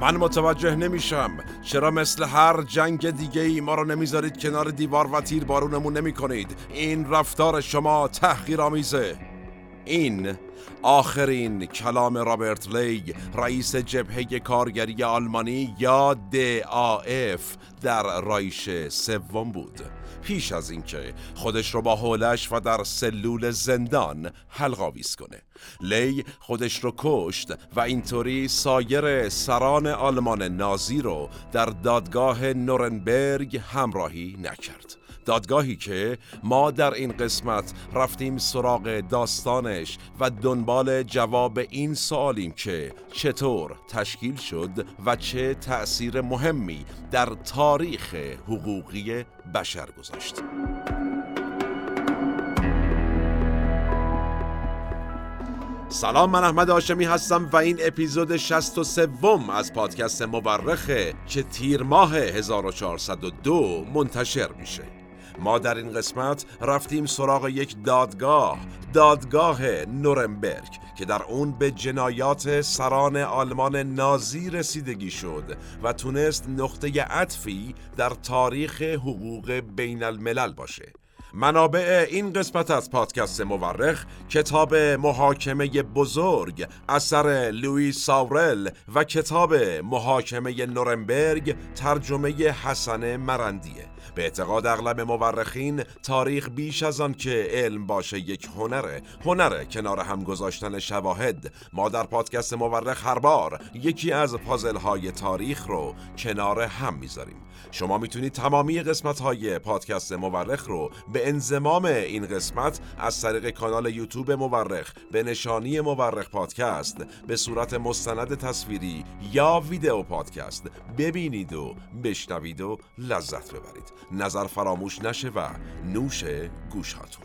من متوجه نمیشم. چرا مثل هر جنگ دیگه ای ما رو نمی‌ذارید کنار دیوار و تیر بارونمون نمی کنید این رفتار شما تحقیر آمیزه این آخرین کلام رابرت لی رئیس جبهه کارگری آلمانی یا DAF در رایش سوم بود. پیش از اینکه خودش رو با حولش و در سلول زندان حلقاویز کنه. لی خودش رو کشت و اینطوری سایر سران آلمان نازی رو در دادگاه نورنبرگ همراهی نکرد. دادگاهی که ما در این قسمت رفتیم سراغ داستانش و دنبال جواب این سوالیم که چطور تشکیل شد و چه تأثیر مهمی در تاریخ حقوقی بشر گذاشت. سلام من احمد آشمی هستم و این اپیزود 63 از پادکست مورخه که تیر ماه 1402 منتشر میشه ما در این قسمت رفتیم سراغ یک دادگاه دادگاه نورنبرگ که در اون به جنایات سران آلمان نازی رسیدگی شد و تونست نقطه عطفی در تاریخ حقوق بین الملل باشه. منابع این قسمت از پادکست مورخ کتاب محاکمه بزرگ اثر لوی ساورل و کتاب محاکمه نورنبرگ ترجمه حسن مرندیه. به اعتقاد اغلب مورخین تاریخ بیش از آن که علم باشه یک هنره. هنره کنار هم گذاشتن شواهد. ما در پادکست مورخ هر بار یکی از پازل های تاریخ رو کنار هم می‌ذاریم. شما می‌تونید تمامی قسمت های پادکست مورخ رو به انزمام این قسمت از طریق کانال یوتیوب مورخ به نشانی مورخ پادکست به صورت مستند تصویری یا ویدیو پادکست ببینید و بشنوید و لذت ببرید. نظر فراموش نشه و نوش گوشاتون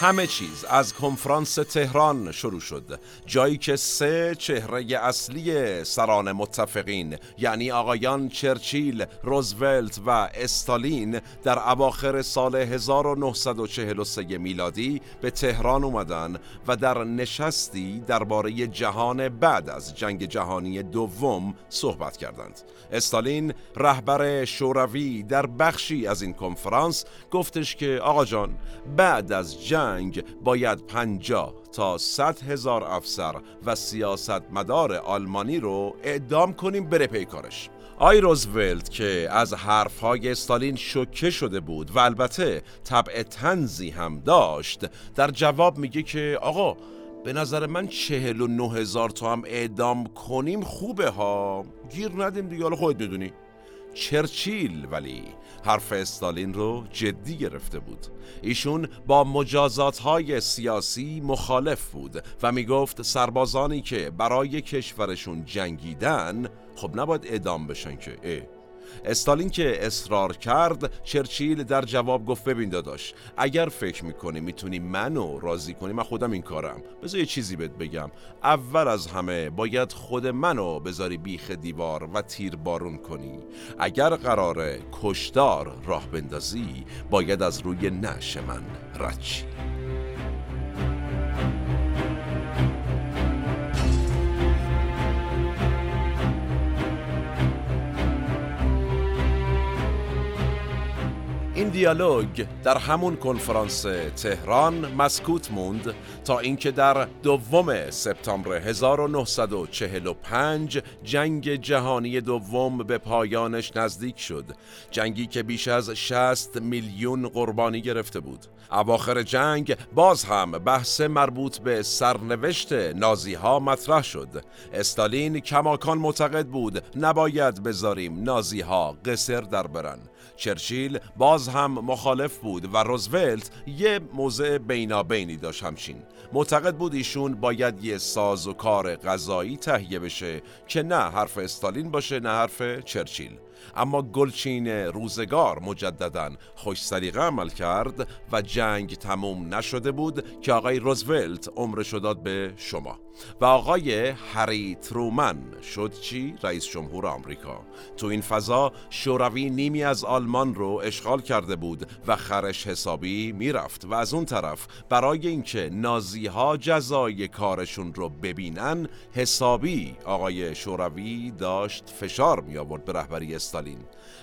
همه چیز از کنفرانس تهران شروع شد. جایی که سه چهره اصلی سران متفقین یعنی آقایان چرچیل، روزولت و استالین در اواخر سال 1943 میلادی به تهران اومدن و در نشستی درباره جهان بعد از جنگ جهانی دوم صحبت کردند. استالین رهبر شوروی در بخشی از این کنفرانس گفتش که آقا جان بعد از جنگ جنگ باید پنجاه تا صد هزار افسر و سیاست مدار آلمانی رو اعدام کنیم بره پیکارش آی روزولت که از حرفهای استالین شکه شده بود و البته طبع تنزی هم داشت در جواب میگه که آقا به نظر من چهل و نه هزار تا هم اعدام کنیم خوبه ها. گیر ندیم دیگه حالا خودت می‌دونی. چرچیل ولی حرف استالین رو جدی گرفته بود. ایشون با مجازات سیاسی مخالف بود و می‌گفت سربازانی که برای کشورشون جنگیدن خب نباید ادام بشن که استالین که اصرار کرد چرچیل در جواب گفت ببین داداش اگر فکر می‌کنی می‌تونی منو راضی کنی من خودم این کارم. بذار یه چیزی بهت بگم. اول از همه باید خود منو بذاری بیخ دیوار و تیر بارون کنی. اگر قراره کشدار راه بندازی باید از روی نش من رد دیالوگ در همون کنفرانس تهران مسکوت موند تا اینکه در دوم سپتامبر 1945 جنگ جهانی دوم به پایانش نزدیک شد. جنگی که بیش از 60 میلیون قربانی گرفته بود. اواخر جنگ باز هم بحث مربوط به سرنوشت نازی ها مطرح شد. استالین کماکان معتقد بود نباید بذاریم نازی ها قصر در برن. چرچیل باز هم مخالف بود و روزولت یه موضع بینابینی داشت همچین. معتقد بود ایشون باید یه ساز و کار غذایی تهیه بشه که نه حرف استالین باشه نه حرف چرچیل. اما گلچین روزگار مجددا خوش سلیقه عمل کرد و جنگ تموم نشده بود که آقای روزولت عمرش داد به شما. و آقای هری ترومن شد چی؟ رئیس جمهور آمریکا تو این فضا شوروی نیمی از آلمان رو اشغال کرده بود و خرش حسابی می‌رفت و از اون طرف برای اینکه نازی ها جزای کارشون رو ببینن حسابی آقای شوروی داشت فشار می آورد به رهبری استالین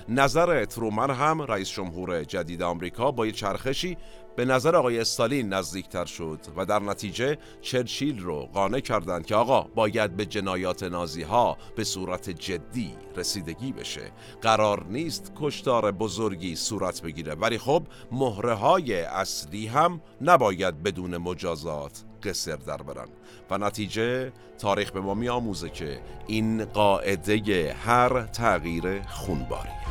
نظر ترومن هم رئیس جمهور جدید آمریکا با یه چرخشی به نظر آقای استالین نزدیکتر شد و در نتیجه چرچیل رو قانع کردند که آقا باید به جنایات نازی ها به صورت جدی رسیدگی بشه. قرار نیست کشتار بزرگی صورت بگیره ولی خب مهره های اصلی هم نباید بدون مجازات قصر در برن. و نتیجه تاریخ به ما می آموزه که این قاعده هر تغییر خونباریه.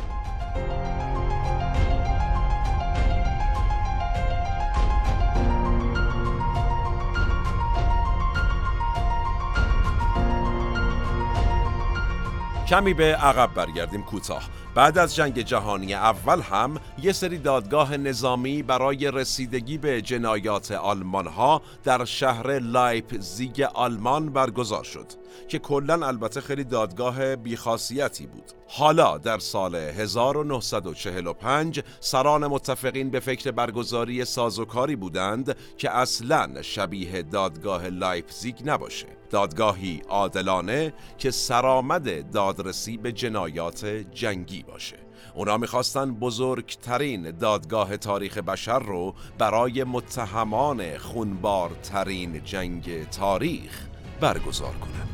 کمی به عقب برگردیم کوتاه. بعد از جنگ جهانی اول هم یه سری دادگاه نظامی برای رسیدگی به جنایات آلمان ها در شهر لایپزیگ آلمان برگزار شد که کلا البته خیلی دادگاه بیخاصیتی بود. حالا در سال 1945 سران متفقین به فکر برگزاری سازوکاری بودند که اصلا شبیه دادگاه لایپزیگ نباشه. دادگاهی عادلانه که سرآمد دادرسی به جنایات جنگی باشه اونا می‌خواستن بزرگترین دادگاه تاریخ بشر رو برای متهمان خونبارترین جنگ تاریخ برگزار کنند.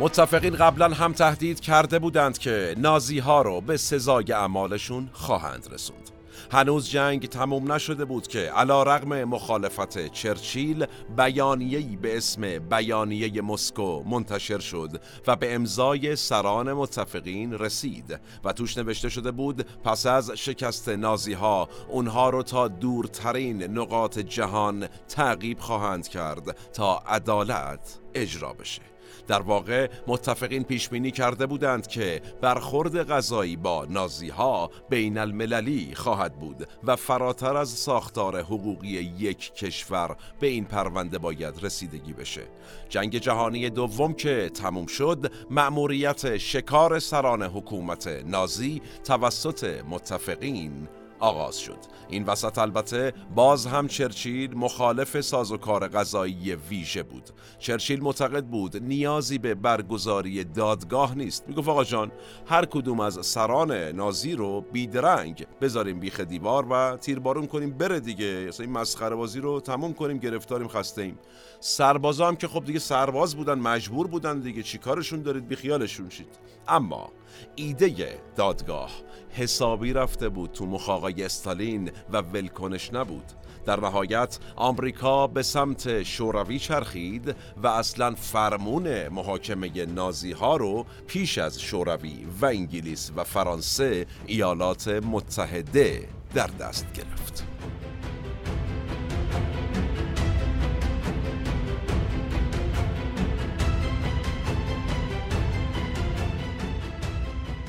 متفقین قبلا هم تهدید کرده بودند که نازی ها رو به سزای اعمالشون خواهند رسوند. هنوز جنگ تموم نشده بود که علا رغم مخالفت چرچیل بیانیه‌ای به اسم بیانیه مسکو منتشر شد و به امضای سران متفقین رسید و توش نوشته شده بود پس از شکست نازی ها اونها رو تا دورترین نقاط جهان تعقیب خواهند کرد تا عدالت اجرا بشه در واقع متفقین پیش بینی کرده بودند که برخورد غذایی با نازی ها بین المللی خواهد بود و فراتر از ساختار حقوقی یک کشور به این پرونده باید رسیدگی بشه. جنگ جهانی دوم که تموم شد مأموریت شکار سران حکومت نازی توسط متفقین آغاز شد. این وسط البته باز هم چرچیل مخالف سازوکار غذایی ویژه بود. چرچیل معتقد بود نیازی به برگزاری دادگاه نیست. می‌گفت آقا جان هر کدوم از سران نازی رو بیدرنگ بذاریم بیخ دیوار و تیربارون کنیم بره دیگه. این مسخره بازی رو تموم کنیم گرفتاریم خسته ایم سربازا هم که خب دیگه سرباز بودن مجبور بودن دیگه. چیکارشون دارید؟ بیخیالشون شید. اما ایده دادگاه حسابی رفته بود تو مخاقای استالین و ولکنش نبود. در نهایت آمریکا به سمت شوروی چرخید و اصلا فرمون محاکمه نازی ها رو پیش از شوروی و انگلیس و فرانسه ایالات متحده در دست گرفت.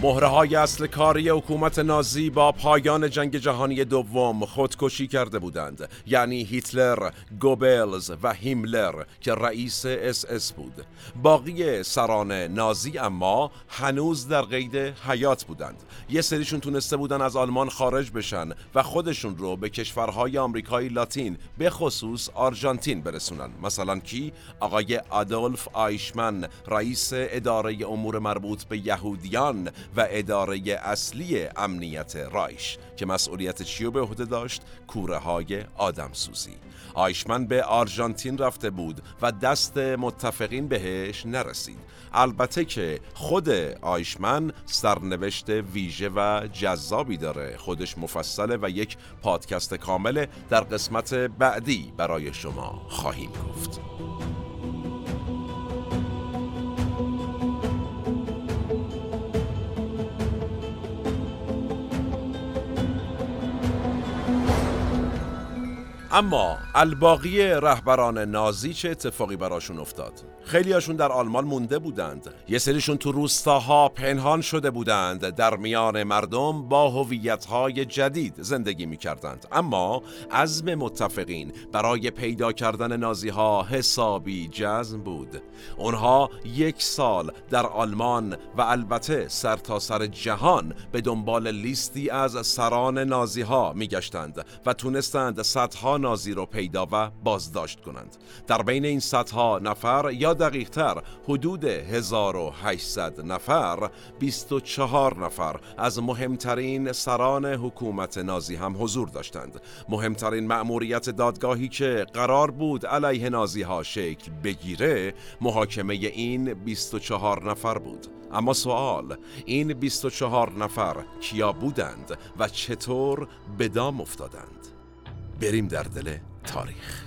مهره های اصل کاری حکومت نازی با پایان جنگ جهانی دوم خودکشی کرده بودند. یعنی هیتلر، گوبلز و هیملر که رئیس اس اس بود. باقی سران نازی اما هنوز در قید حیات بودند. یه سریشون تونسته بودن از آلمان خارج بشن و خودشون رو به کشورهای آمریکای لاتین به خصوص آرژانتین برسونن. مثلا کی؟ آقای آدولف آیشمن رئیس اداره امور مربوط به یهودیان و اداره اصلی امنیت رایش که مسئولیت چیو به عهده داشت کوره های آدم سوزی آیشمن به آرژانتین رفته بود و دست متفقین بهش نرسید. البته که خود آیشمن سرنوشت ویژه و جذابی داره. خودش مفصله و یک پادکست کامل در قسمت بعدی برای شما خواهیم گفت. اما الباقی رهبران نازی چه اتفاقی براشون افتاد. خیلیاشون در آلمان مونده بودند. یه سریشون تو روستاها پنهان شده بودند. در میان مردم با هویت‌های جدید زندگی می‌کردند. اما عزم متفقین برای پیدا کردن نازی ها حسابی جزم بود. اونها یک سال در آلمان و البته سرتاسر سر جهان به دنبال لیستی از سران نازی ها میگشتند و تونستند صدها نازی رو پیدا و بازداشت کنند. در بین این صدها نفر یا دقیق تر حدود 1800 نفر 24 نفر از مهمترین سران حکومت نازی هم حضور داشتند. مهمترین مأموریت دادگاهی که قرار بود علیه نازی ها شکل بگیره محاکمه این 24 نفر بود. اما سوال این 24 نفر کیا بودند و چطور به دام افتادند؟ بریم در دل تاریخ.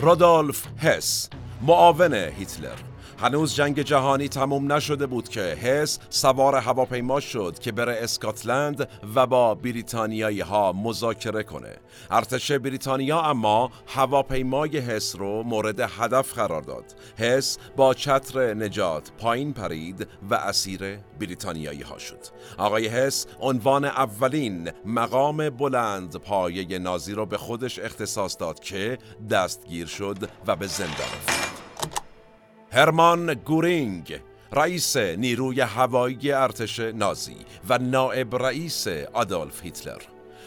رادولف هس معاون هیتلر. هنوز جنگ جهانی تموم نشده بود که هس سوار هواپیما شد که بره اسکاتلند و با بریتانیایی ها مذاکره کنه. ارتش بریتانیا اما هواپیمای هس رو مورد هدف قرار داد. هس با چتر نجات پایین پرید و اسیر بریتانیایی ها شد. آقای هس عنوان اولین مقام بلند پایه نازی رو به خودش اختصاص داد که دستگیر شد و به زندان رفت. هرمان گورینگ رئیس نیروی هوایی ارتش نازی و نائب رئیس آدولف هیتلر.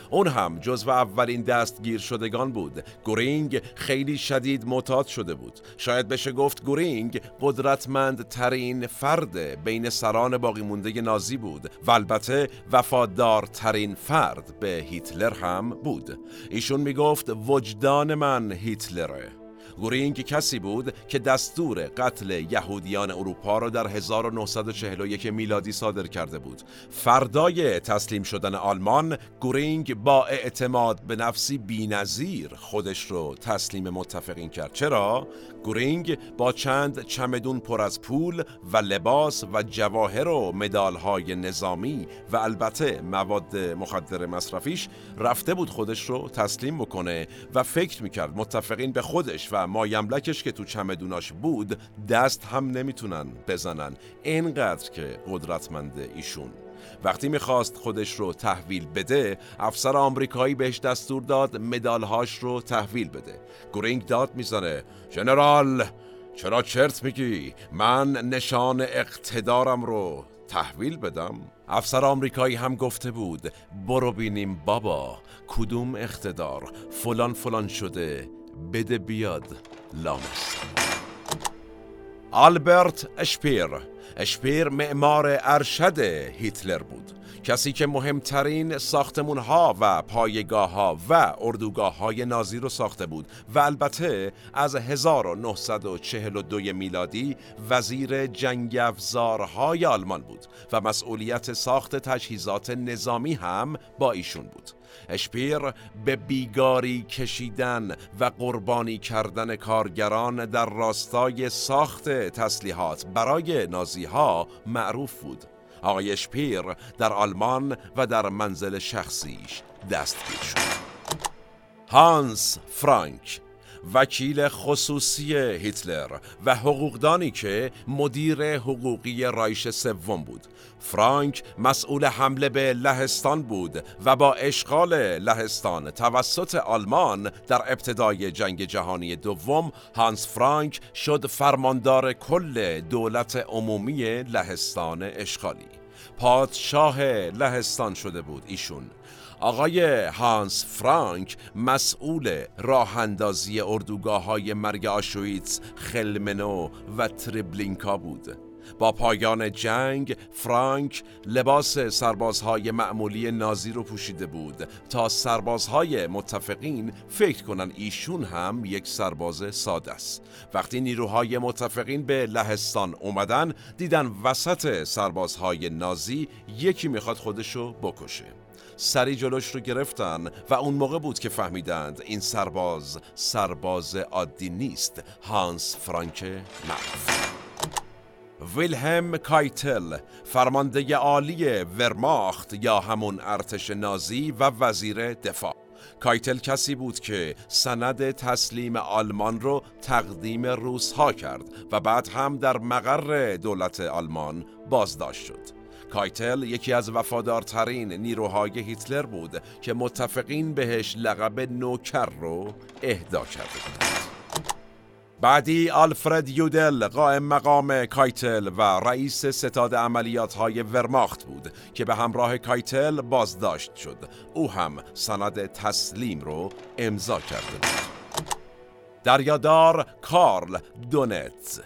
اون هم جزو اولین دستگیر شدگان بود. گورینگ خیلی شدید معتاد شده بود. شاید بشه گفت گورینگ قدرتمند ترین فرد بین سران باقی مونده نازی بود و البته وفادارترین فرد به هیتلر هم بود. ایشون می‌گفت وجدان من هیتلره. گورینگ کسی بود که دستور قتل یهودیان اروپا را در 1941 میلادی صادر کرده بود. فردای تسلیم شدن آلمان گورینگ با اعتماد به نفسی بینظیر خودش رو تسلیم متفقین کرد. چرا؟ گورینگ با چند چمدون پر از پول و لباس و جواهر و مدالهای نظامی و البته مواد مخدر مصرفیش رفته بود خودش رو تسلیم بکنه و فکر می‌کرد متفقین به خودش و مایملکش که تو چمدوناش بود دست هم نمی‌تونن بزنن. اینقدر که قدرتمند ایشون. وقتی می‌خواست خودش رو تحویل بده افسر آمریکایی بهش دستور داد مدالهاش رو تحویل بده. گرینگ داد می‌زنه جنرال چرا چرت میگی؟ من نشان اقتدارم رو تحویل بدم. افسر آمریکایی هم گفته بود برو بینیم بابا کدوم اقتدار؟ فلان فلان شده بده بیاد لامس آلبرت اشپیر اشپیر معمار ارشد هیتلر بود. کسی که مهمترین ساختمون ها و پایگاه ها و اردوگاه های نازی رو ساخته بود و البته از 1942 میلادی وزیر جنگ افزارهای آلمان بود و مسئولیت ساخت تجهیزات نظامی هم با ایشون بود. اشپیر به بیگاری کشیدن و قربانی کردن کارگران در راستای ساخت تسلیحات برای نازی ها معروف بود. آقای اشپیر در آلمان و در منزل شخصیش دستگیر شد. هانس فرانک وکیل خصوصی هیتلر و حقوقدانی که مدیر حقوقی رایش سوم بود. فرانک مسئول حمله به لهستان بود و با اشغال لهستان توسط آلمان در ابتدای جنگ جهانی دوم هانس فرانک شد فرماندار کل دولت عمومی لهستان اشغالی. پادشاه لهستان شده بود ایشون. آقای هانس فرانک مسئول راه اندازی اردوگاه های مرگ آشویتس، خلمنو و تریبلینکا بود. با پایان جنگ فرانک لباس سربازهای معمولی نازی رو پوشیده بود تا سربازهای متفقین فکر کنن ایشون هم یک سرباز ساده است. وقتی نیروهای متفقین به لهستان اومدن دیدن وسط سربازهای نازی یکی می‌خواد خودشو بکشه. سری جلوش رو گرفتن و اون موقع بود که فهمیدند این سرباز سرباز عادی نیست. هانس فرانک معروف ویلهم کایتل فرمانده عالی ورماخت یا همون ارتش نازی و وزیر دفاع. کایتل کسی بود که سند تسلیم آلمان رو تقدیم روس ها کرد و بعد هم در مقر دولت آلمان بازداشت شد. کایتل یکی از وفادارترین نیروهای هیتلر بود که متفقین بهش لقب نوکر رو اهدا کرده بود بعدی آلفرد یودل قائم مقام کایتل و رئیس ستاد عملیات های ورماخت بود که به همراه کایتل بازداشت شد. او هم سند تسلیم رو امضا کرده بود. دریادار کارل دونتز.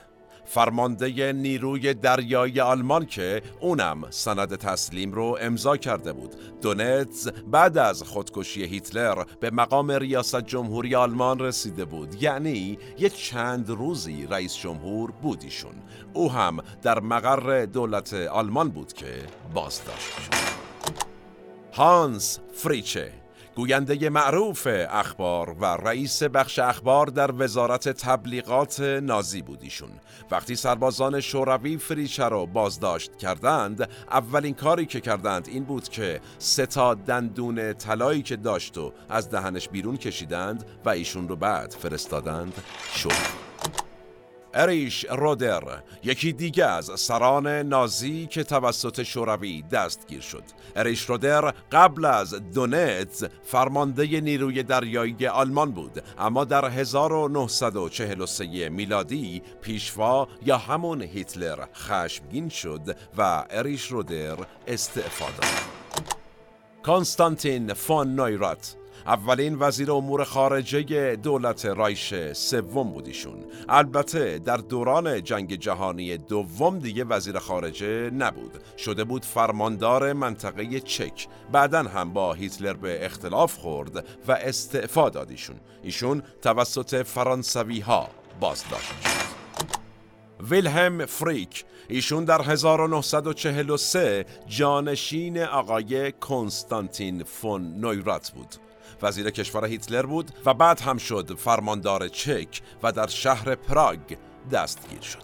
فرمانده نیروی دریایی آلمان که اونم سند تسلیم رو امضا کرده بود. دونتز بعد از خودکشی هیتلر به مقام ریاست جمهوری آلمان رسیده بود. یعنی یه چند روزی رئیس جمهور بودیشون او هم در مقر دولت آلمان بود که بازداشت شد. هانس فریچه گوینده معروف اخبار و رئیس بخش اخبار در وزارت تبلیغات نازی بودیشون وقتی سربازان شوروی فریچه رو بازداشت کردند اولین کاری که کردند این بود که ستا دندون طلایی که داشت و از دهنش بیرون کشیدند و ایشون رو بعد فرستادند شوروی. اریش رودر یکی دیگه از سران نازی که توسط شوروی دستگیر شد. اریش رودر قبل از دونتز فرمانده نیروی دریایی آلمان بود اما در 1943 میلادی پیشوا یا همون هیتلر خشمگین شد و اریش رودر استعفا داد. کانستانتین فون نویرات اولین وزیر امور خارجه دولت رایش سوم بودیشون البته در دوران جنگ جهانی دوم دیگه وزیر خارجه نبود. شده بود فرماندار منطقه چک. بعدا هم با هیتلر به اختلاف خورد و استعفا دادیشون ایشون. توسط فرانسوی ها بازداشت شد ویلهم فریک. ایشون در 1943 جانشین آقای کنستانتین فون نویرات بود. وزیر کشور هیتلر بود و بعد هم شد فرماندار چک و در شهر پراگ دستگیر شد.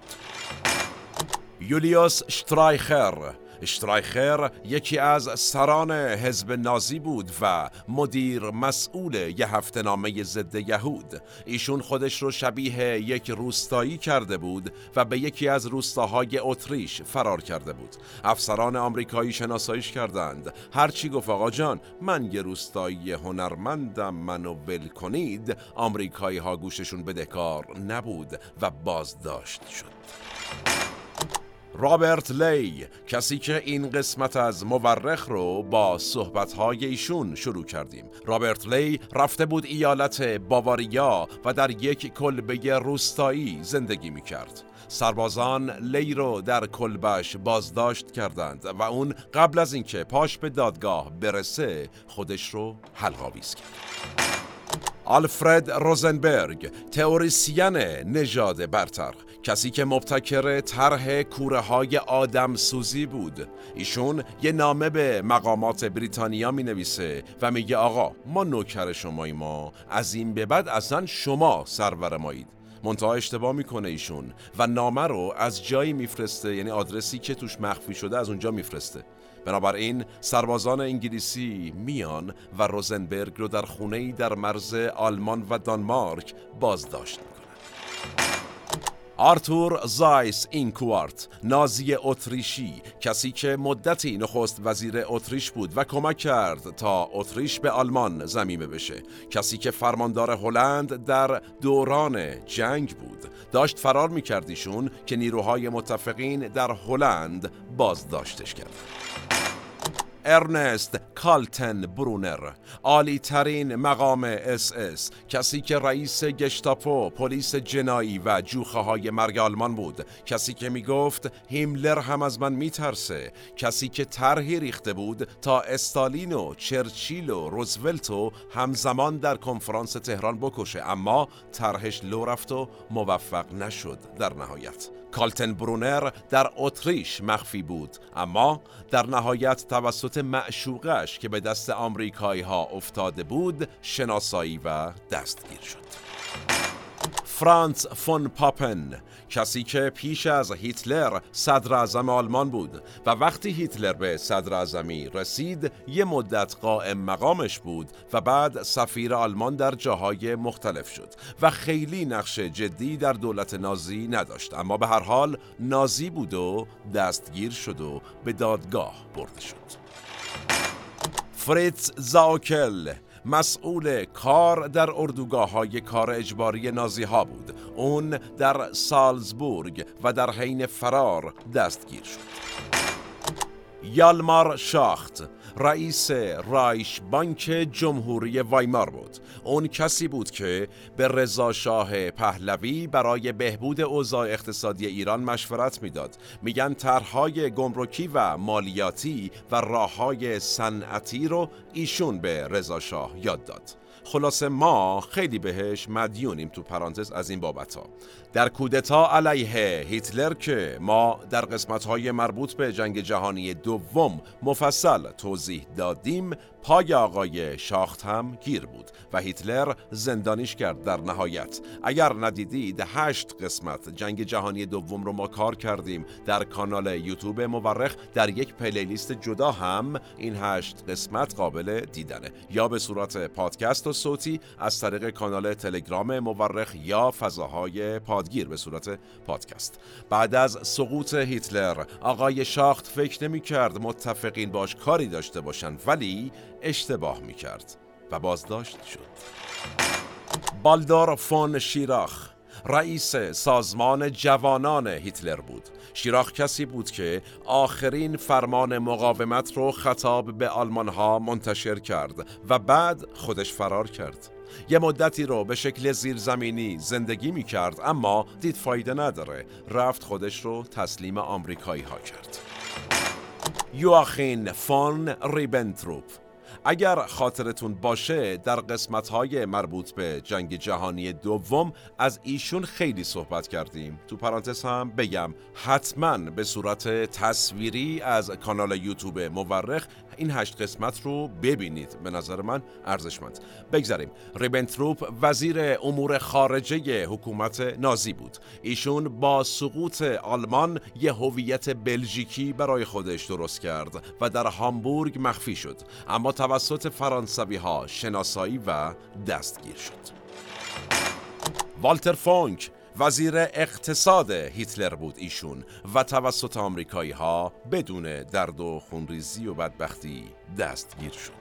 یولیوس شترایخر اشترایخر یکی از سران حزب نازی بود و مدیر مسئول یه هفته نامه ضد یهود. ایشون خودش رو شبیه یک روستایی کرده بود و به یکی از روستاهای اتریش فرار کرده بود. افسران آمریکایی شناساییش کردند. هرچی گفت آقا جان من یه روستایی هنرمندم منو ول کنید. آمریکایی ها گوششون بدهکار نبود و بازداشت شد. رابرت لی کسی که این قسمت از مورخ رو با صحبتهای ایشون شروع کردیم. رابرت لی رفته بود ایالت باواریا و در یک کلبه روستایی زندگی می کرد سربازان لی رو در کلبش بازداشت کردند و اون قبل از اینکه پاش به دادگاه برسه خودش رو حلقاویز کرد. آلفرد روزنبرگ تئوریسین نژاد برتر کسی که مبتکر طرح کوره های آدم سوزی بود. ایشون یه نامه به مقامات بریتانیا می نویسه و میگه آقا ما نوکر شمایی ما از این به بعد اصلا شما سرور مایید. منتها اشتباه می‌کنه ایشون و نامه رو از جایی میفرسته یعنی آدرسی که توش مخفی شده از اونجا میفرسته. بنابراین سربازان انگلیسی میان و روزنبرگ رو در خونه در مرز آلمان و دانمارک بازداشت می‌کنند. آرتور زایس اینکوارت نازی اتریشی کسی که مدتی نخست وزیر اتریش بود و کمک کرد تا اتریش به آلمان زمیمه بشه. کسی که فرماندار هلند در دوران جنگ بود. داشت فرار میکردیشون که نیروهای متفقین در هلند بازداشتش کرد ارنست کالتن برونر عالی ترین مقام اس اس کسی که رئیس گشتاپو پلیس جنایی و جوخه های مرگ آلمان بود. کسی که می گفت هیملر هم از من می ترسه کسی که طرحی ریخته بود تا استالین و چرچیل و روزولتو همزمان در کنفرانس تهران بکشه. اما طرحش لو رفت و موفق نشد در نهایت. کالتن برونر در اتریش مخفی بود اما در نهایت توسط معشوقش که به دست آمریکایی ها افتاده بود شناسایی و دستگیر شد. فرانس فون پاپن کسی که پیش از هیتلر صدر آلمان بود و وقتی هیتلر به صدر رسید یه مدت قائم مقامش بود و بعد سفیر آلمان در جاهای مختلف شد و خیلی نقش جدی در دولت نازی نداشت. اما به هر حال نازی بود و دستگیر شد و به دادگاه برده شد. فریتز زاکل مسئول کار در اردوگاه های کار اجباری نازی ها بود. اون در سالزبورگ و در حین فرار دستگیر شد. یالمار شاخت رئیس رایش بانک جمهوری وایمار بود. اون کسی بود که به رضا شاه پهلوی برای بهبود اوضاع اقتصادی ایران مشورت می‌داد. میگن طرحهای گمرکی و مالیاتی و راههای صنعتی رو ایشون به رضا شاه یاد داد. خلاصه ما خیلی بهش مدیونیم تو پرانتز از این بابت ها در کودتا علیه هیتلر که ما در قسمت های مربوط به جنگ جهانی دوم مفصل توضیح دادیم پای آقای شاخت هم گیر بود و هیتلر زندانیش کرد در نهایت. اگر ندیدید هشت قسمت جنگ جهانی دوم رو ما کار کردیم در کانال یوتیوب مورخ. در یک پلیلیست جدا هم این هشت قسمت قابل دیدنه. یا به صورت پادکست و صوتی از طریق کانال تلگرام مورخ یا فضاهای پادگیر به صورت پادکست. بعد از سقوط هیتلر آقای شاخت فکر نمی کرد متفقین باش کاری داشته باشند ولی اشتباه می کرد و بازداشت شد. بالدار فون شیراخ رئیس سازمان جوانان هیتلر بود. شیراخ کسی بود که آخرین فرمان مقاومت رو خطاب به آلمان ها منتشر کرد و بعد خودش فرار کرد. یه مدتی رو به شکل زیرزمینی زندگی می کرد اما دید فایده نداره. رفت خودش رو تسلیم آمریکایی ها کرد. یواخین فون ریبنتروپ. اگر خاطرتون باشه در قسمت های مربوط به جنگ جهانی دوم از ایشون خیلی صحبت کردیم. تو پرانتز هم بگم حتما به صورت تصویری از کانال یوتیوب مورخ این هشت قسمت رو ببینید. به نظر من ارزشمند. بگذاریم. ریبنتروپ وزیر امور خارجه حکومت نازی بود. ایشون با سقوط آلمان یه هویت بلژیکی برای خودش درست کرد و در هامبورگ مخفی شد. اما توسط فرانسوی ها شناسایی و دستگیر شد. والتر فونک وزیر اقتصاد هیتلر بود ایشون و توسط آمریکایی ها بدون درد و خونریزی و بدبختی دستگیر شد.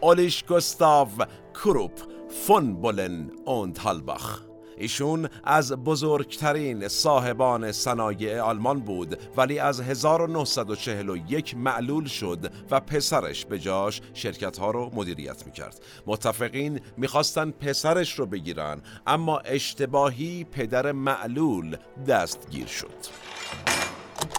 اولیش گستاو کروپ فون بولن اوند هالباخ ایشون از بزرگترین صاحبان صنایع آلمان بود ولی از 1941 معلول شد و پسرش به جاش شرکت ها رو مدیریت می‌کرد. متفقین می‌خواستن پسرش رو بگیرن اما اشتباهی پدر معلول دستگیر شد.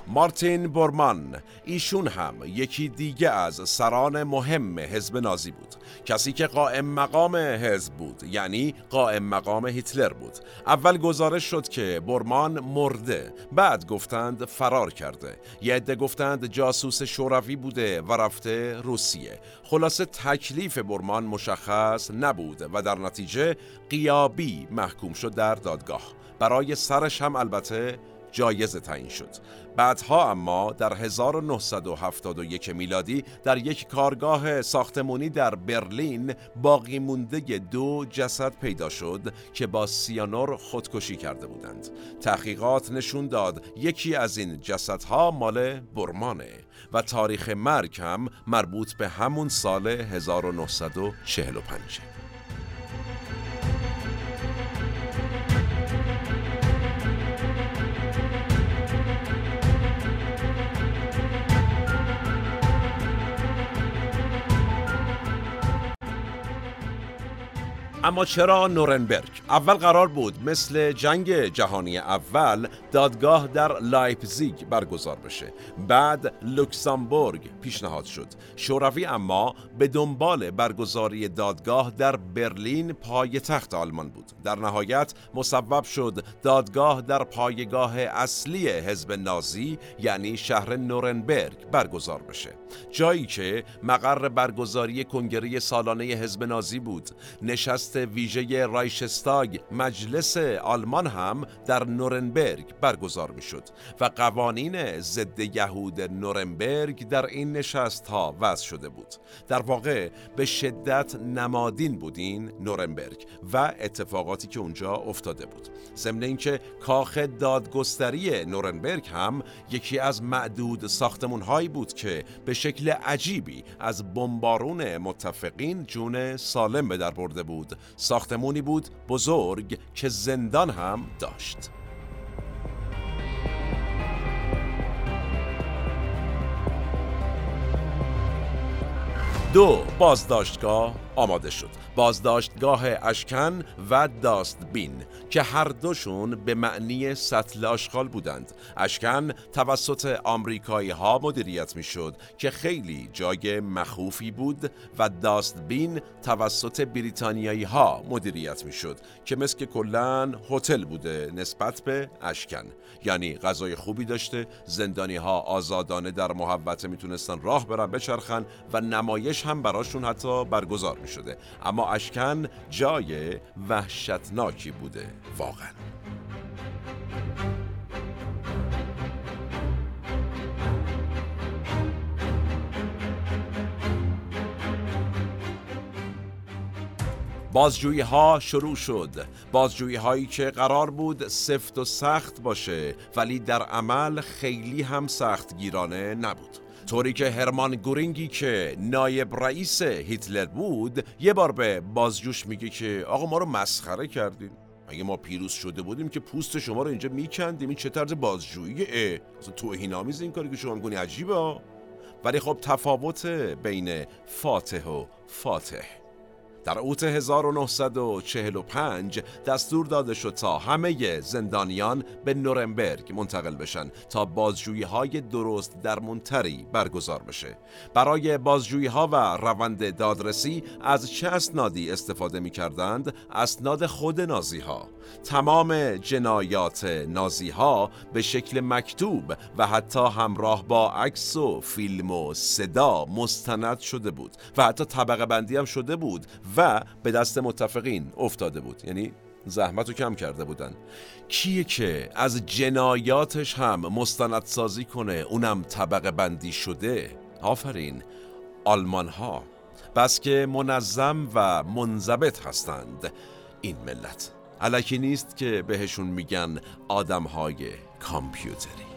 مارتین بورمان ایشون هم یکی دیگه از سران مهم حزب نازی بود. کسی که قائم مقام حزب بود یعنی قائم مقام هیتلر بود. اول گزارش شد که برمان مرده بعد گفتند فرار کرده. یه عده گفتند جاسوس شوروی بوده و رفته روسیه. خلاصه تکلیف برمان مشخص نبود و در نتیجه قیابی محکوم شد در دادگاه. برای سرش هم البته جایزه تعیین شد. بعدها اما در 1971 میلادی در یک کارگاه ساختمونی در برلین باقی مونده دو جسد پیدا شد که با سیانور خودکشی کرده بودند. تحقیقات نشون داد یکی از این جسدها مال برمانه و تاریخ مرگ هم مربوط به همون سال 1945 اما چرا نورنبرگ؟ اول قرار بود مثل جنگ جهانی اول دادگاه در لایپزیگ برگزار بشه. بعد لوکسامبورگ پیشنهاد شد. شوروی اما به دنبال برگزاری دادگاه در برلین پایتخت آلمان بود. در نهایت مصوب شد دادگاه در پایگاه اصلی حزب نازی یعنی شهر نورنبرگ برگزار بشه. جایی که مقر برگزاری کنگره سالانه حزب نازی بود. نشست ویژه رایشستاگ مجلس آلمان هم در نورنبرگ برگزار می شد و قوانین ضد یهود نورنبرگ در این نشست ها وضع شده بود. در واقع به شدت نمادین بودین نورنبرگ و اتفاقاتی که اونجا افتاده بود. ضمن اینکه کاخ دادگستری نورنبرگ هم یکی از معدود ساختمون هایی بود که به شکل عجیبی از بمبارون متفقین جون سالم به در برده بود ساختمونی بود بزرگ که زندان هم داشت. دو بازداشتگاه آماده شد. بازداشتگاه اشکن و داست بین که هر دوشون به معنی سطل آشغال بودند. اشکن توسط آمریکایی ها مدیریت می شد که خیلی جای مخوفی بود و داست بین توسط بریتانیایی ها مدیریت می شد که مثل کلن هتل بوده نسبت به اشکن. یعنی غذای خوبی داشته زندانی ها آزادانه در محبته می‌تونستن راه برن بچرخن و نمایش هم براشون حتی برگزار می شده اما اشکن جای وحشتناکی بوده واقعا. بازجویی ها شروع شد. بازجویی هایی که قرار بود سفت و سخت باشه ولی در عمل خیلی هم سخت گیرانه نبود. طوری که هرمان گورینگی که نایب رئیس هیتلر بود یه بار به بازجوش میگه که آقا ما رو مسخره کردین. اگه ما پیروز شده بودیم که پوست شما رو اینجا میکندیم این چه طرز بازجوییه؟ اصلا توهین آمیز این کاری که شما می‌کنی عجیبه ولی خب تفاوت بین فاتح و فاتح. در اوت 1945 دستور داده شد تا همه زندانیان به نورنبرگ منتقل بشن تا بازجویی های درست در منتری برگزار بشه برای بازجویی ها و روند دادرسی از چه اسنادی استفاده می کردند؟ اسناد خود نازی ها تمام جنایات نازی ها به شکل مکتوب و حتی همراه با عکس و فیلم و صدا مستند شده بود و حتی طبقه بندی هم شده بود و به دست متفقین افتاده بود. یعنی زحمت رو کم کرده بودن. کیه که از جنایاتش هم مستندسازی کنه اونم طبقه بندی شده؟ آفرین. آلمان ها بس که منظم و منضبط هستند این ملت. علکی نیست که بهشون میگن آدم های کامپیوتری.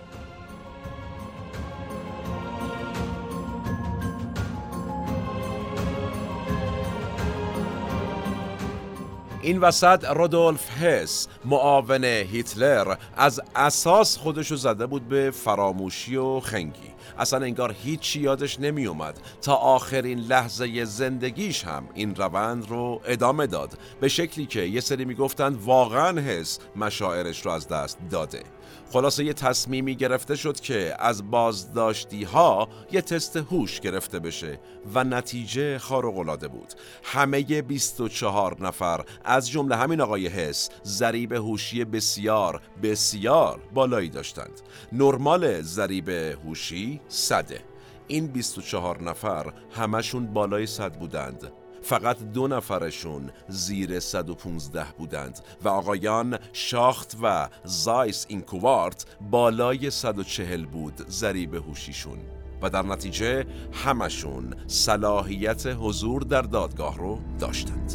این وسط رودولف هس معاون هیتلر از اساس خودشو زده بود به فراموشی و خنگی. اصلا انگار هیچی یادش نمی اومد تا آخرین لحظه زندگیش هم این روند رو ادامه داد. به شکلی که یه سری می‌گفتند واقعا حس مشاعرش رو از دست داده. خلاصه یه تصمیمی گرفته شد که از بازداشتی ها یه تست هوش گرفته بشه و نتیجه خارق بود. همه 24 نفر از جمله همین آقای حس ضریب هوشی بسیار بسیار بالایی داشتند. نرمال ضریب هوشی صده. این 24 نفر همشون بالای صد بودند. فقط دو نفرشون زیر 115 بودند و آقایان شاخت و زایس اینکوارت بالای 140 بود ضریب هوشیشون و در نتیجه همشون صلاحیت حضور در دادگاه رو داشتند.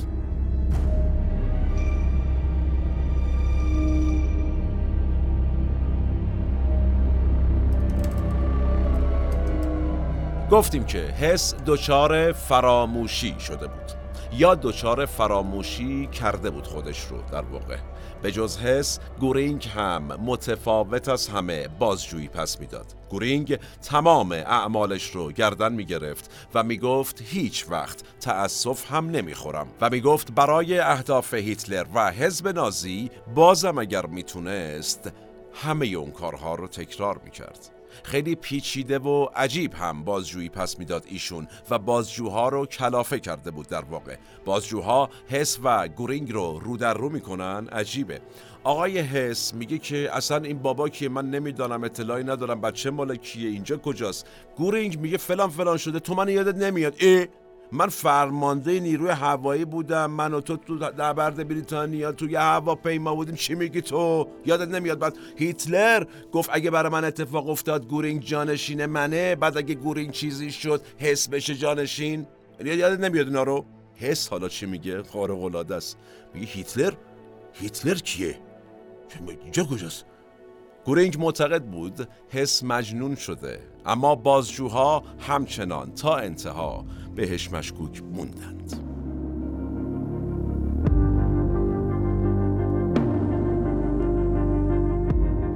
گفتیم که حس دچار فراموشی شده بود. یا دچار فراموشی کرده بود خودش رو در واقع. به جز حس گورینگ هم متفاوت از همه بازجویی پس می‌داد. گورینگ تمام اعمالش رو گردن می گرفت و می گفت هیچ وقت تأسف هم نمی‌خورم. و می گفت برای اهداف هیتلر و حزب نازی بازم اگر می‌تونست همه اون کارها رو تکرار می کرد خیلی پیچیده و عجیب هم بازجویی پس می‌داد ایشون و بازجوها رو کلافه کرده بود در واقع. بازجوها حس و گورینگ رو رو در رو می‌کنن عجیبه. آقای حس میگه که اصلا این بابا که من نمی‌دانم اطلاعی ندارم بچه مال کیه اینجا کجاست؟ گورینگ میگه فلان فلان شده تو من یادت نمیاد. ای من فرمانده نیروی هوایی بودم. من و تو تو نبرد بریتانیا تو یه هواپیما بودیم. چی میگی تو؟ یادت نمیاد؟ بعد هیتلر گفت اگه برای من اتفاق افتاد گورینگ جانشین منه. بعد اگه گورینگ چیزی شد حس بشه جانشین. یعنی یادت نمیاد اینا رو؟ حس. حالا چی میگه؟ خارق العاده است. میگه هیتلر؟ هیتلر کیه؟ اینجا کجاست؟ گورینگ معتقد بود حس مجنون شده. اما بازجوها همچنان تا انتها بهش مشکوک موندند.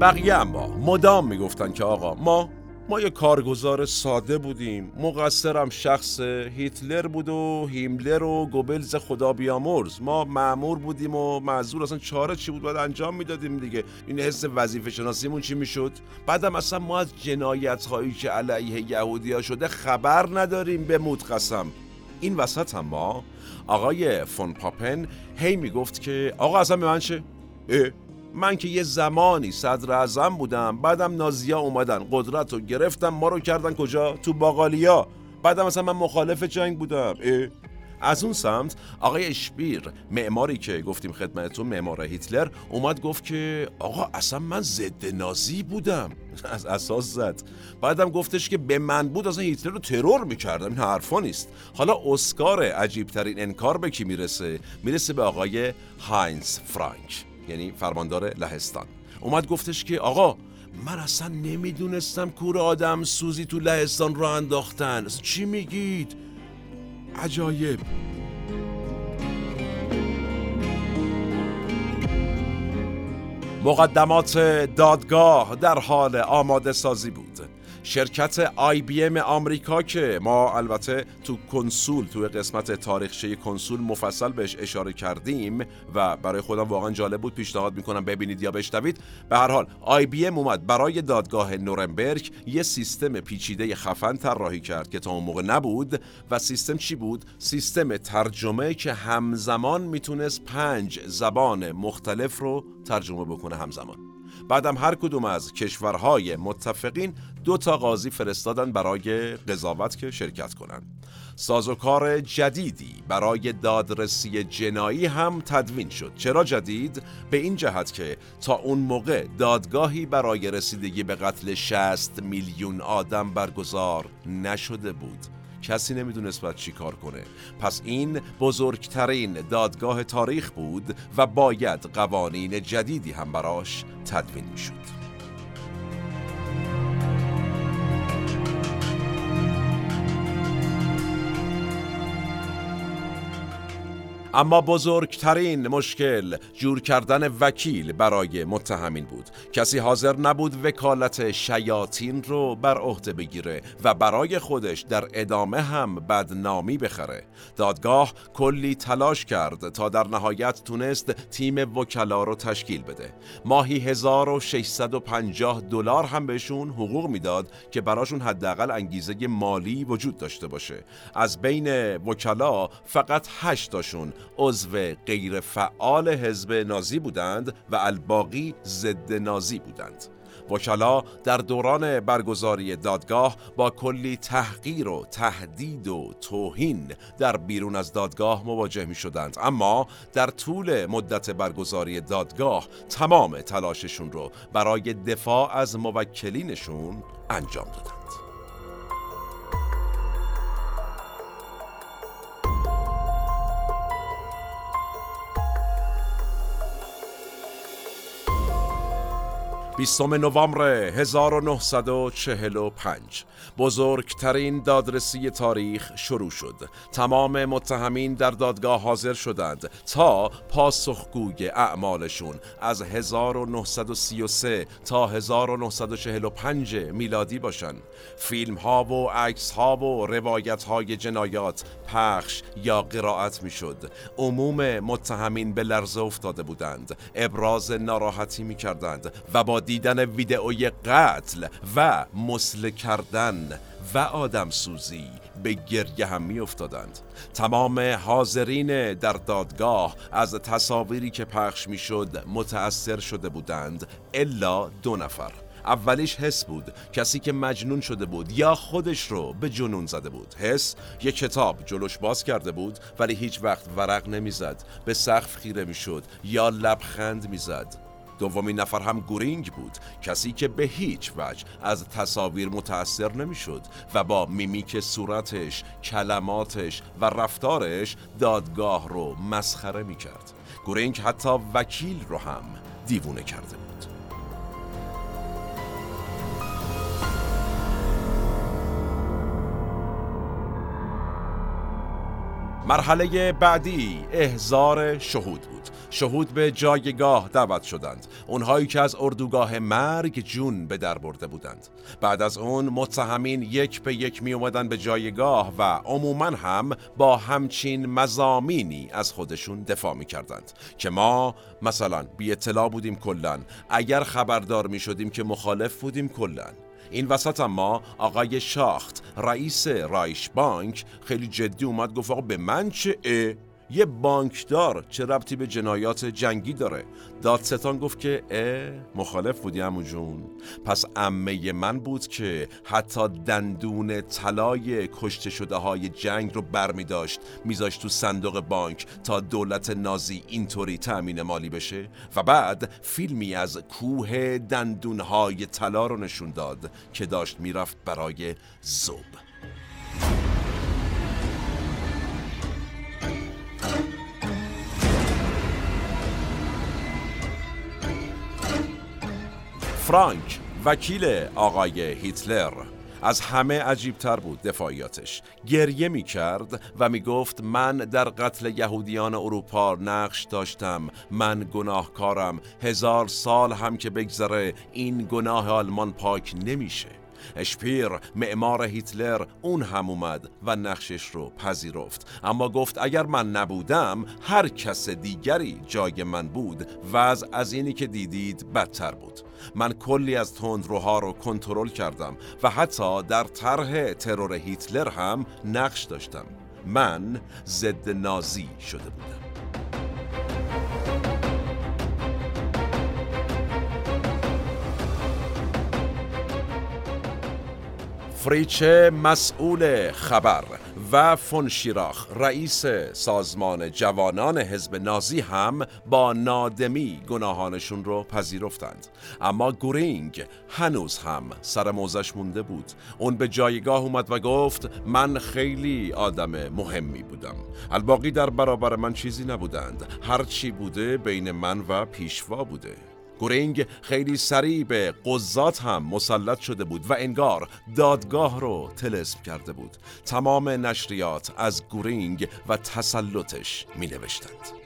بقیه اما مدام می‌گفتن که آقا ما ما یه کارگزار ساده بودیم. مقصرم شخص هیتلر بود و هیملر و گوبلز خدا بیامرز. ما معمور بودیم و معذور اصلا چاره چی بود؟ باید انجام می‌دادیم دیگه. این حس وظیفه شناسیمون چی می‌شد؟ بعدم اصلا ما از جنایت هایی که علیه یهودی ها شده خبر نداریم به مود قسم. این وسط هم ما آقای فون پاپن هی می‌گفت که آقا اصلا به من چه؟ من که یه زمانی صدر ازم بودم بعدم نازیا اومدن قدرت رو گرفتم ما رو کردن کجا؟ تو باقالیا. بعدم مثلا من مخالف جنگ بودم. اه؟ از اون سمت آقای اشبیر معماری که گفتیم خدمتتون معمار هیتلر اومد گفت که آقا اصلا من ضد نازی بودم. از اساس زد. بعدم گفتش که به من بود اصلا هیتلر رو ترور می‌کردم. این حرفا نیست. حالا اسکار عجیب ترین انکار به کی می‌رسه؟ می‌رسه به آقای هاینز فرانک. یعنی فرماندار لهستان. اومد گفتش که آقا من اصلا نمی‌دونستم کور آدم سوزی تو لهستان را انداختن. چی میگید؟ عجایب. مقدمات دادگاه در حال آماده سازی بود. شرکت IBM آمریکا که ما البته تو کنسول تو قسمت تاریخچه کنسول مفصل بهش اشاره کردیم و برای خودم واقعا جالب بود پیشنهاد می‌کنم ببینید یا بشنوید. به هر حال IBM اومد برای دادگاه نورنبرگ یه سیستم پیچیده خفن طراحی کرد که تا اون موقع نبود و سیستم چی بود؟ سیستم ترجمه که همزمان می‌تونست پنج زبان مختلف رو ترجمه بکنه همزمان. بعدم هر کدوم از کشورهای متفقین دو تا قاضی فرستادن برای قضاوت که شرکت کنند. سازوکار جدیدی برای دادرسی جنایی هم تدوین شد چرا جدید؟ به این جهت که تا اون موقع دادگاهی برای رسیدگی به قتل 60 میلیون آدم برگزار نشده بود کسی نمی‌دونست باید چی کار کنه. پس این بزرگترین دادگاه تاریخ بود و باید قوانین جدیدی هم براش تدوین می‌شد. اما بزرگترین مشکل جور کردن وکیل برای متهمین بود. کسی حاضر نبود وکالت شیاطین رو بر عهده بگیره و برای خودش در ادامه هم بدنامی بخره. دادگاه کلی تلاش کرد تا در نهایت تونست تیم وکلا رو تشکیل بده. ماهی 1650 دلار هم بهشون حقوق می‌داد که براشون حداقل انگیزه مالی وجود داشته باشه. از بین وکلا فقط 8 تاشون عضو غیر فعال حزب نازی بودند و الباقی ضد نازی بودند. وکلا در دوران برگزاری دادگاه با کلی تحقیر و تهدید و توهین در بیرون از دادگاه مواجه می شدند اما در طول مدت برگزاری دادگاه تمام تلاششون رو برای دفاع از موکلینشون انجام دادند. 20 نوامبر 1945 بزرگترین دادرسی تاریخ شروع شد. تمام متهمین در دادگاه حاضر شدند تا پاسخگوی اعمالشون. از 1933 تا 1945 میلادی باشند فیلم ها و عکس ها و روایت های جنایات پخش یا قرائت می شد عموم متهمین به لرزه افتاده بودند. ابراز ناراحتی می کردند و با دیدن ویدئوی قتل و مسله کردن و آدم سوزی به گریه هم می افتادند تمام حاضرین در دادگاه از تصاویری که پخش می شد متأثر شده بودند الا دو نفر. اولیش حس بود کسی که مجنون شده بود یا خودش رو به جنون زده بود. حس یه کتاب جلوش باز کرده بود ولی هیچ وقت ورق نمی‌زد به سقف خیره می‌شد یا لبخند می‌زد. دومین نفر هم گورینگ بود کسی که به هیچ وجه از تصاویر متأثر نمی‌شد و با میمیک صورتش، کلماتش و رفتارش دادگاه رو مسخره می‌کرد. گورینگ حتی وکیل رو هم دیوونه کرده بود. مرحله بعدی احزار شهود بود. شهود به جایگاه دعوت شدند. اونهایی که از اردوگاه مرگ جون به در برده بودند. بعد از اون متهمین یک به یک می اومدن به جایگاه و عموما هم با همچین مزامینی از خودشون دفاع می کردند که ما مثلا بی اطلاع بودیم کلن اگر خبردار می شدیم که مخالف بودیم کلن این وسط اما آقای شاخت رئیس رایش بانک خیلی جدی اومد گفت آقا به من چه؟ یه بانکدار چه ربطی به جنایات جنگی داره؟ دادستان گفت که اه مخالف بودی امو جون. پس امه من بود که حتی دندون طلای کشته شده های جنگ رو برمی داشت میذاشت تو صندوق بانک تا دولت نازی اینطوری تأمین مالی بشه و بعد فیلمی از کوه دندون های طلا رو نشون داد که داشت می‌رفت برای زوب. فرانک وکیل آقای هیتلر. از همه عجیبتر بود دفاعیاتش. گریه می کرد و می گفت من در قتل یهودیان اروپا نقش داشتم. من گناهکارم. هزار سال هم که بگذره این گناه آلمان پاک نمیشه. اشپیر معمار هیتلر اون هم اومد و نقشش رو پذیرفت. اما گفت اگر من نبودم هر کس دیگری جای من بود و از اینی که دیدید بدتر بود. من کلی از تندروها رو کنترل کردم و حتی در طرح ترور هیتلر هم نقش داشتم. من ضد نازی شده بودم. فریچه مسئول خبر. فون شیراخ رئیس سازمان جوانان حزب نازی هم با نادمی گناهانشون رو پذیرفتند. اما گورینگ هنوز هم سر موزش مونده بود. اون به جایگاه اومد و گفت من خیلی آدم مهمی بودم. الباقی در برابر من چیزی نبودند. هرچی بوده بین من و پیشوا بوده. گورینگ خیلی سریع به قضات هم مسلط شده بود و انگار دادگاه رو تلسم کرده بود. تمام نشریات از گورینگ و تسلطش می نوشتند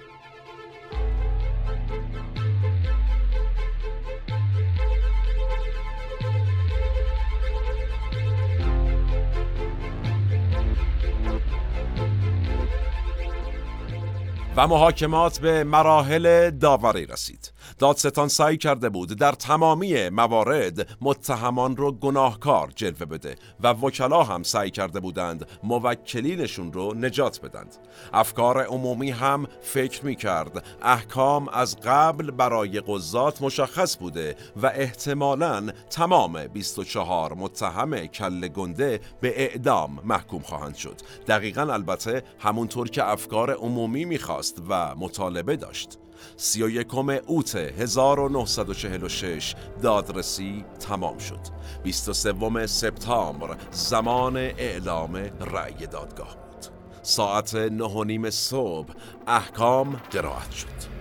و محاکمات به مراحل داوری رسید. دادستان سعی کرده بود در تمامی موارد متهمان رو گناهکار جلوه بده و وکلا هم سعی کرده بودند موکلینشون رو نجات بدند. افکار عمومی هم فکر می کرد احکام از قبل برای قضات مشخص بوده و احتمالا تمام 24 متهم کل گنده به اعدام محکوم خواهند شد. دقیقا البته همونطور که افکار عمومی می‌خواست و مطالبه داشت. 31 اوت 1946 دادرسی تمام شد. 23 سپتامبر زمان اعلام رأی دادگاه بود. ساعت 9 نیم صبح احکام قرائت شد.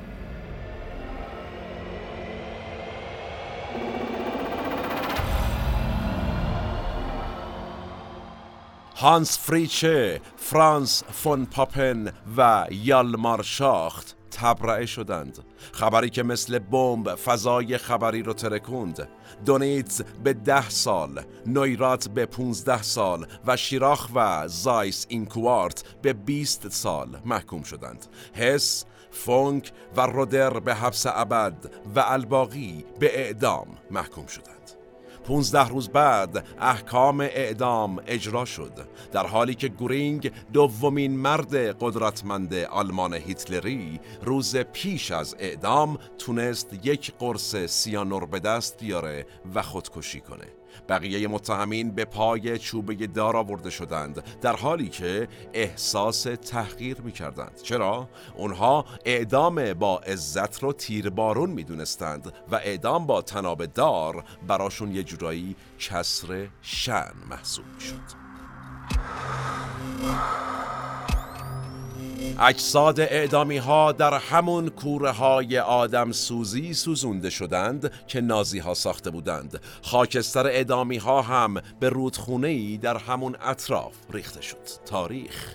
هانس فریچه، فرانس فون پاپن و یالمار شاخت تبرعه شدند. خبری که مثل بمب فضای خبری رو ترکوند. دونیتز به ده سال نویرات به 15 سال و شیراخ و زایس اینکوارت به 20 سال محکوم شدند. هس فونک و رودر به حبس ابد و الباقی به اعدام محکوم شدند. 15 روز بعد احکام اعدام اجرا شد در حالی که گورینگ دومین مرد قدرتمند آلمان هیتلری روز پیش از اعدام تونست یک قرص سیانور به دست بیاره و خودکشی کنه. بقیه متهمین به پای چوبه دار آورده شدند در حالی که احساس تحقیر می کردند چرا؟ اونها اعدام با عزت رو تیربارون می دونستند و اعدام با تناب دار براشون یه جورایی کسر شن محسوب می شد اجساد اعدامی ها در همون کوره های آدم سوزی سوزونده شدند که نازی ها ساخته بودند. خاکستر اعدامی ها هم به رودخونه ای در همون اطراف ریخته شد. تاریخ.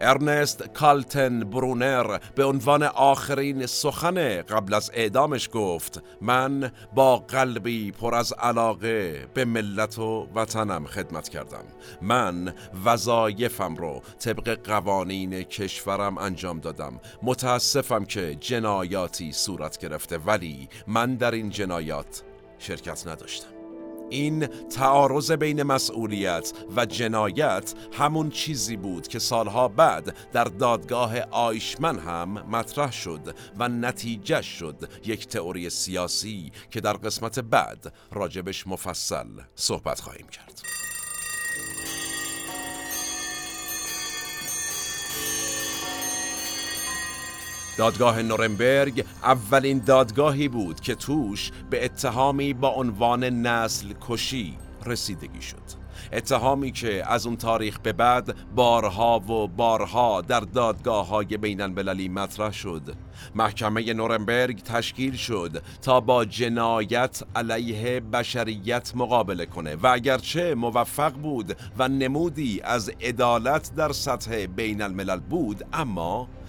ارنست کالتن برونر به عنوان آخرین سخن قبل از اعدامش گفت من با قلبی پر از علاقه به ملت و وطنم خدمت کردم. من وظایفم رو طبق قوانین کشورم انجام دادم. متاسفم که جنایاتی صورت گرفته ولی من در این جنایات شرکت نداشتم. این تعارض بین مسئولیت و جنایت همون چیزی بود که سالها بعد در دادگاه آیشمن هم مطرح شد و نتیجه شد یک تئوری سیاسی که در قسمت بعد راجبش مفصل صحبت خواهیم کرد. دادگاه نورنبرگ اولین دادگاهی بود که توش به اتهامی با عنوان نسل کشی رسیدگی شد. اتهامی که از اون تاریخ به بعد بارها و بارها در دادگاه های بین المللی مطرح شد. محکمه نورنبرگ تشکیل شد تا با جنایت علیه بشریت مقابله کنه و اگرچه موفق بود و نمودی از عدالت در سطح بین الملل بود اما